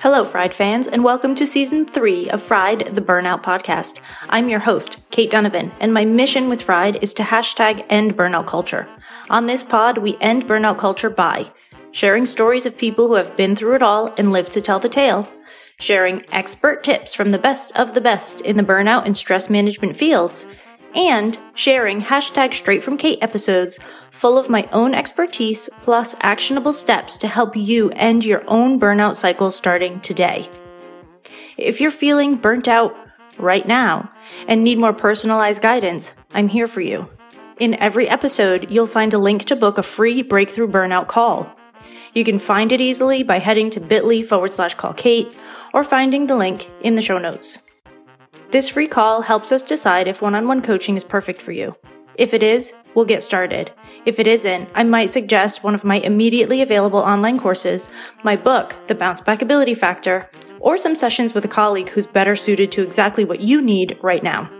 Hello, Fried fans, and welcome to season three of Fried the Burnout podcast. I'm your host, Kate Donovan, and my mission with Fried is to hashtag end burnout culture. On this pod, we end burnout culture by sharing stories of people who have been through it all and lived to tell the tale, sharing expert tips from the best of the best in the burnout and stress management fields, and sharing hashtag straight from Kate episodes full of my own expertise plus actionable steps to help you end your own burnout cycle starting today. If you're feeling burnt out right now and need more personalized guidance, I'm here for you. In every episode, you'll find a link to book a free breakthrough burnout call. You can find it easily by heading to bit.ly forward slash call Kate or finding the link in the show notes. This free call helps us decide if one on one coaching is perfect for you. If it is, we'll get started. If it isn't, I might suggest one of my immediately available online courses, my book, The Bounce Back Ability Factor, or some sessions with a colleague who's better suited to exactly what you need right now.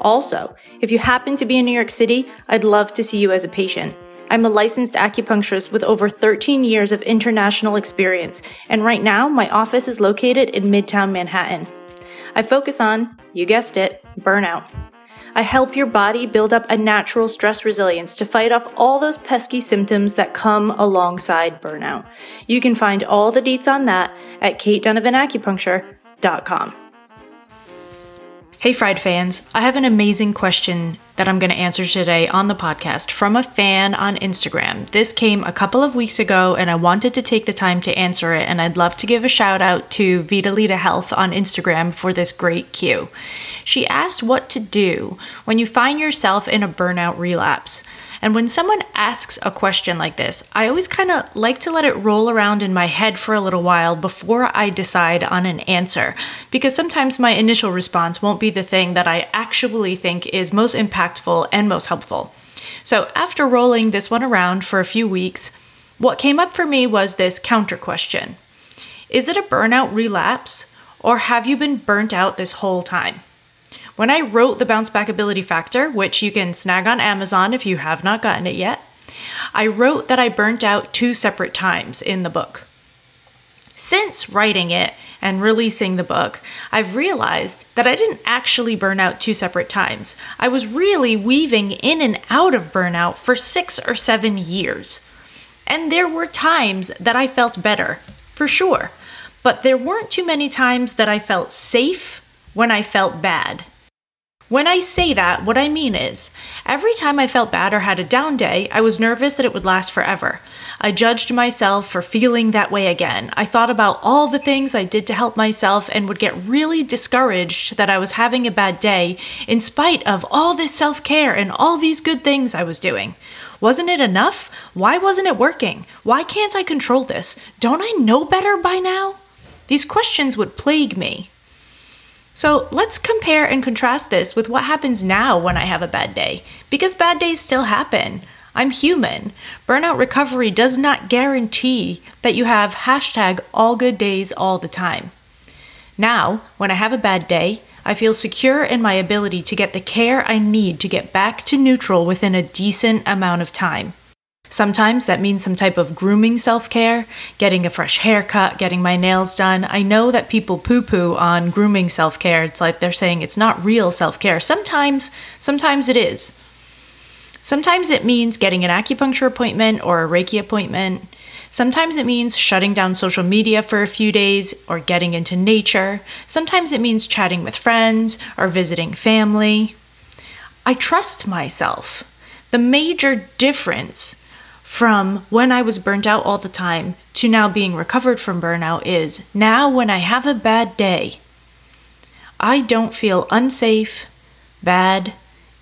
Also, if you happen to be in New York City, I'd love to see you as a patient. I'm a licensed acupuncturist with over 13 years of international experience, and right now my office is located in Midtown Manhattan. I focus on, you guessed it, burnout. I help your body build up a natural stress resilience to fight off all those pesky symptoms that come alongside burnout. You can find all the deets on that at katedonovanacupuncture.com. Hey, Fried fans, I have an amazing question that I'm going to answer today on the podcast from a fan on Instagram. This came a couple of weeks ago, and I wanted to take the time to answer it. And I'd love to give a shout out to Vitalita Health on Instagram for this great cue. She asked what to do when you find yourself in a burnout relapse. And when someone asks a question like this, I always kind of like to let it roll around in my head for a little while before I decide on an answer, because sometimes my initial response won't be the thing that I actually think is most impactful and most helpful. So after rolling this one around for a few weeks, what came up for me was this counter question Is it a burnout relapse, or have you been burnt out this whole time? When I wrote the Bounce Back Ability Factor, which you can snag on Amazon if you have not gotten it yet, I wrote that I burnt out two separate times in the book. Since writing it and releasing the book, I've realized that I didn't actually burn out two separate times. I was really weaving in and out of burnout for six or seven years. And there were times that I felt better, for sure. But there weren't too many times that I felt safe when I felt bad. When I say that, what I mean is, every time I felt bad or had a down day, I was nervous that it would last forever. I judged myself for feeling that way again. I thought about all the things I did to help myself and would get really discouraged that I was having a bad day in spite of all this self care and all these good things I was doing. Wasn't it enough? Why wasn't it working? Why can't I control this? Don't I know better by now? These questions would plague me. So let's compare and contrast this with what happens now when I have a bad day, because bad days still happen. I'm human. Burnout recovery does not guarantee that you have hashtag all good days all the time. Now, when I have a bad day, I feel secure in my ability to get the care I need to get back to neutral within a decent amount of time. Sometimes that means some type of grooming self care, getting a fresh haircut, getting my nails done. I know that people poo poo on grooming self care. It's like they're saying it's not real self care. Sometimes, sometimes it is. Sometimes it means getting an acupuncture appointment or a Reiki appointment. Sometimes it means shutting down social media for a few days or getting into nature. Sometimes it means chatting with friends or visiting family. I trust myself. The major difference from when I was burnt out all the time to now being recovered from burnout is now when I have a bad day, I don't feel unsafe, bad,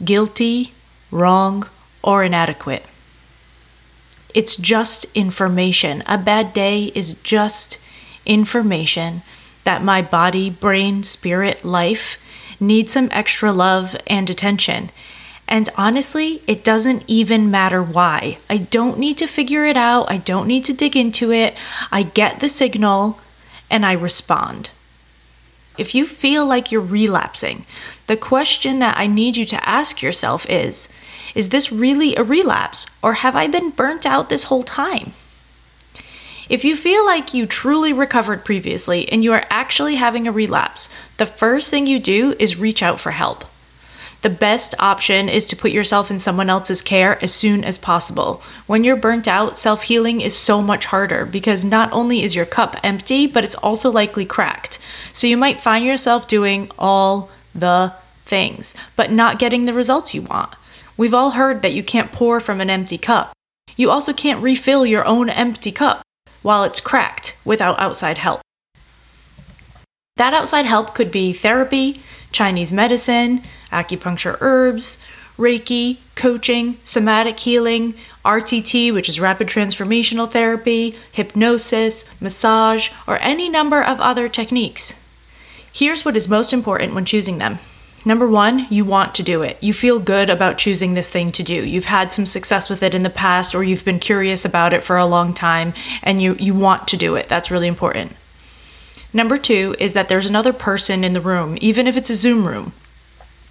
guilty, wrong, or inadequate. It's just information. A bad day is just information that my body, brain, spirit, life need some extra love and attention. And honestly, it doesn't even matter why. I don't need to figure it out. I don't need to dig into it. I get the signal and I respond. If you feel like you're relapsing, the question that I need you to ask yourself is Is this really a relapse, or have I been burnt out this whole time? If you feel like you truly recovered previously and you are actually having a relapse, the first thing you do is reach out for help. The best option is to put yourself in someone else's care as soon as possible. When you're burnt out, self healing is so much harder because not only is your cup empty, but it's also likely cracked. So you might find yourself doing all the things, but not getting the results you want. We've all heard that you can't pour from an empty cup. You also can't refill your own empty cup while it's cracked without outside help. That outside help could be therapy, Chinese medicine, acupuncture herbs, Reiki, coaching, somatic healing, RTT, which is rapid transformational therapy, hypnosis, massage, or any number of other techniques. Here's what is most important when choosing them. Number one, you want to do it. You feel good about choosing this thing to do. You've had some success with it in the past, or you've been curious about it for a long time, and you, you want to do it. That's really important. Number two is that there's another person in the room, even if it's a Zoom room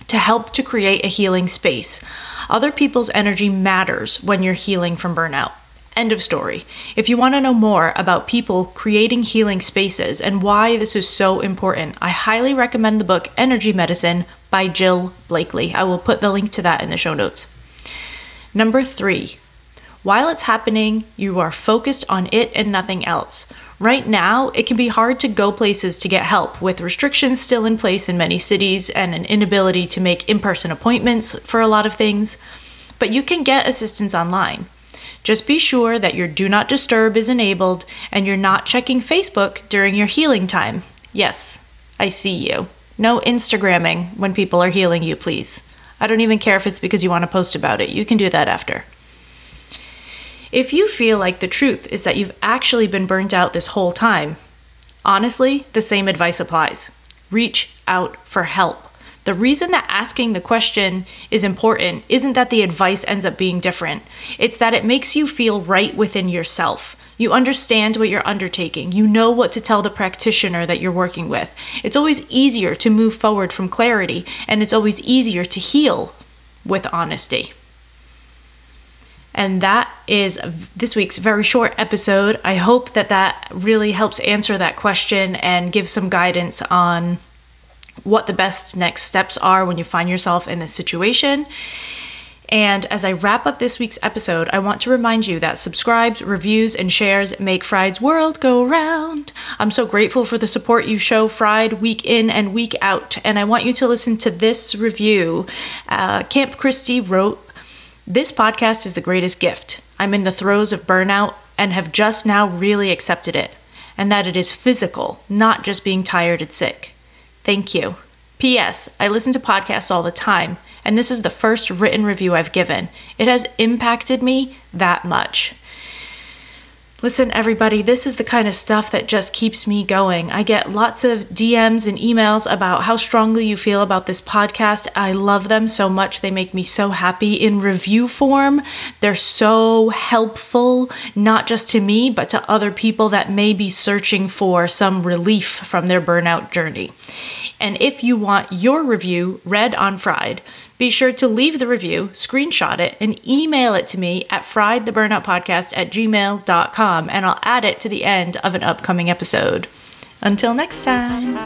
to help to create a healing space. Other people's energy matters when you're healing from burnout. End of story. If you want to know more about people creating healing spaces and why this is so important, I highly recommend the book Energy Medicine by Jill Blakeway. I will put the link to that in the show notes. Number three, while it's happening, you are focused on it and nothing else. Right now, it can be hard to go places to get help with restrictions still in place in many cities and an inability to make in person appointments for a lot of things. But you can get assistance online. Just be sure that your Do Not Disturb is enabled and you're not checking Facebook during your healing time. Yes, I see you. No Instagramming when people are healing you, please. I don't even care if it's because you want to post about it. You can do that after. If you feel like the truth is that you've actually been burnt out this whole time, honestly, the same advice applies. Reach out for help. The reason that asking the question is important isn't that the advice ends up being different, it's that it makes you feel right within yourself. You understand what you're undertaking. You know what to tell the practitioner that you're working with. It's always easier to move forward from clarity, and it's always easier to heal with honesty. And that is this week's very short episode. I hope that that really helps answer that question and give some guidance on what the best next steps are when you find yourself in this situation. And as I wrap up this week's episode, I want to remind you that subscribes, reviews, and shares make Fried's world go round. I'm so grateful for the support you show Fried week in and week out. And I want you to listen to this review. Uh, Camp Christie wrote, this podcast is the greatest gift. I'm in the throes of burnout and have just now really accepted it, and that it is physical, not just being tired and sick. Thank you. P.S. I listen to podcasts all the time, and this is the first written review I've given. It has impacted me that much. Listen, everybody, this is the kind of stuff that just keeps me going. I get lots of DMs and emails about how strongly you feel about this podcast. I love them so much. They make me so happy in review form. They're so helpful, not just to me, but to other people that may be searching for some relief from their burnout journey. And if you want your review read on Fried, be sure to leave the review, screenshot it, and email it to me at friedtheburnoutpodcast at gmail.com, and I'll add it to the end of an upcoming episode. Until next time.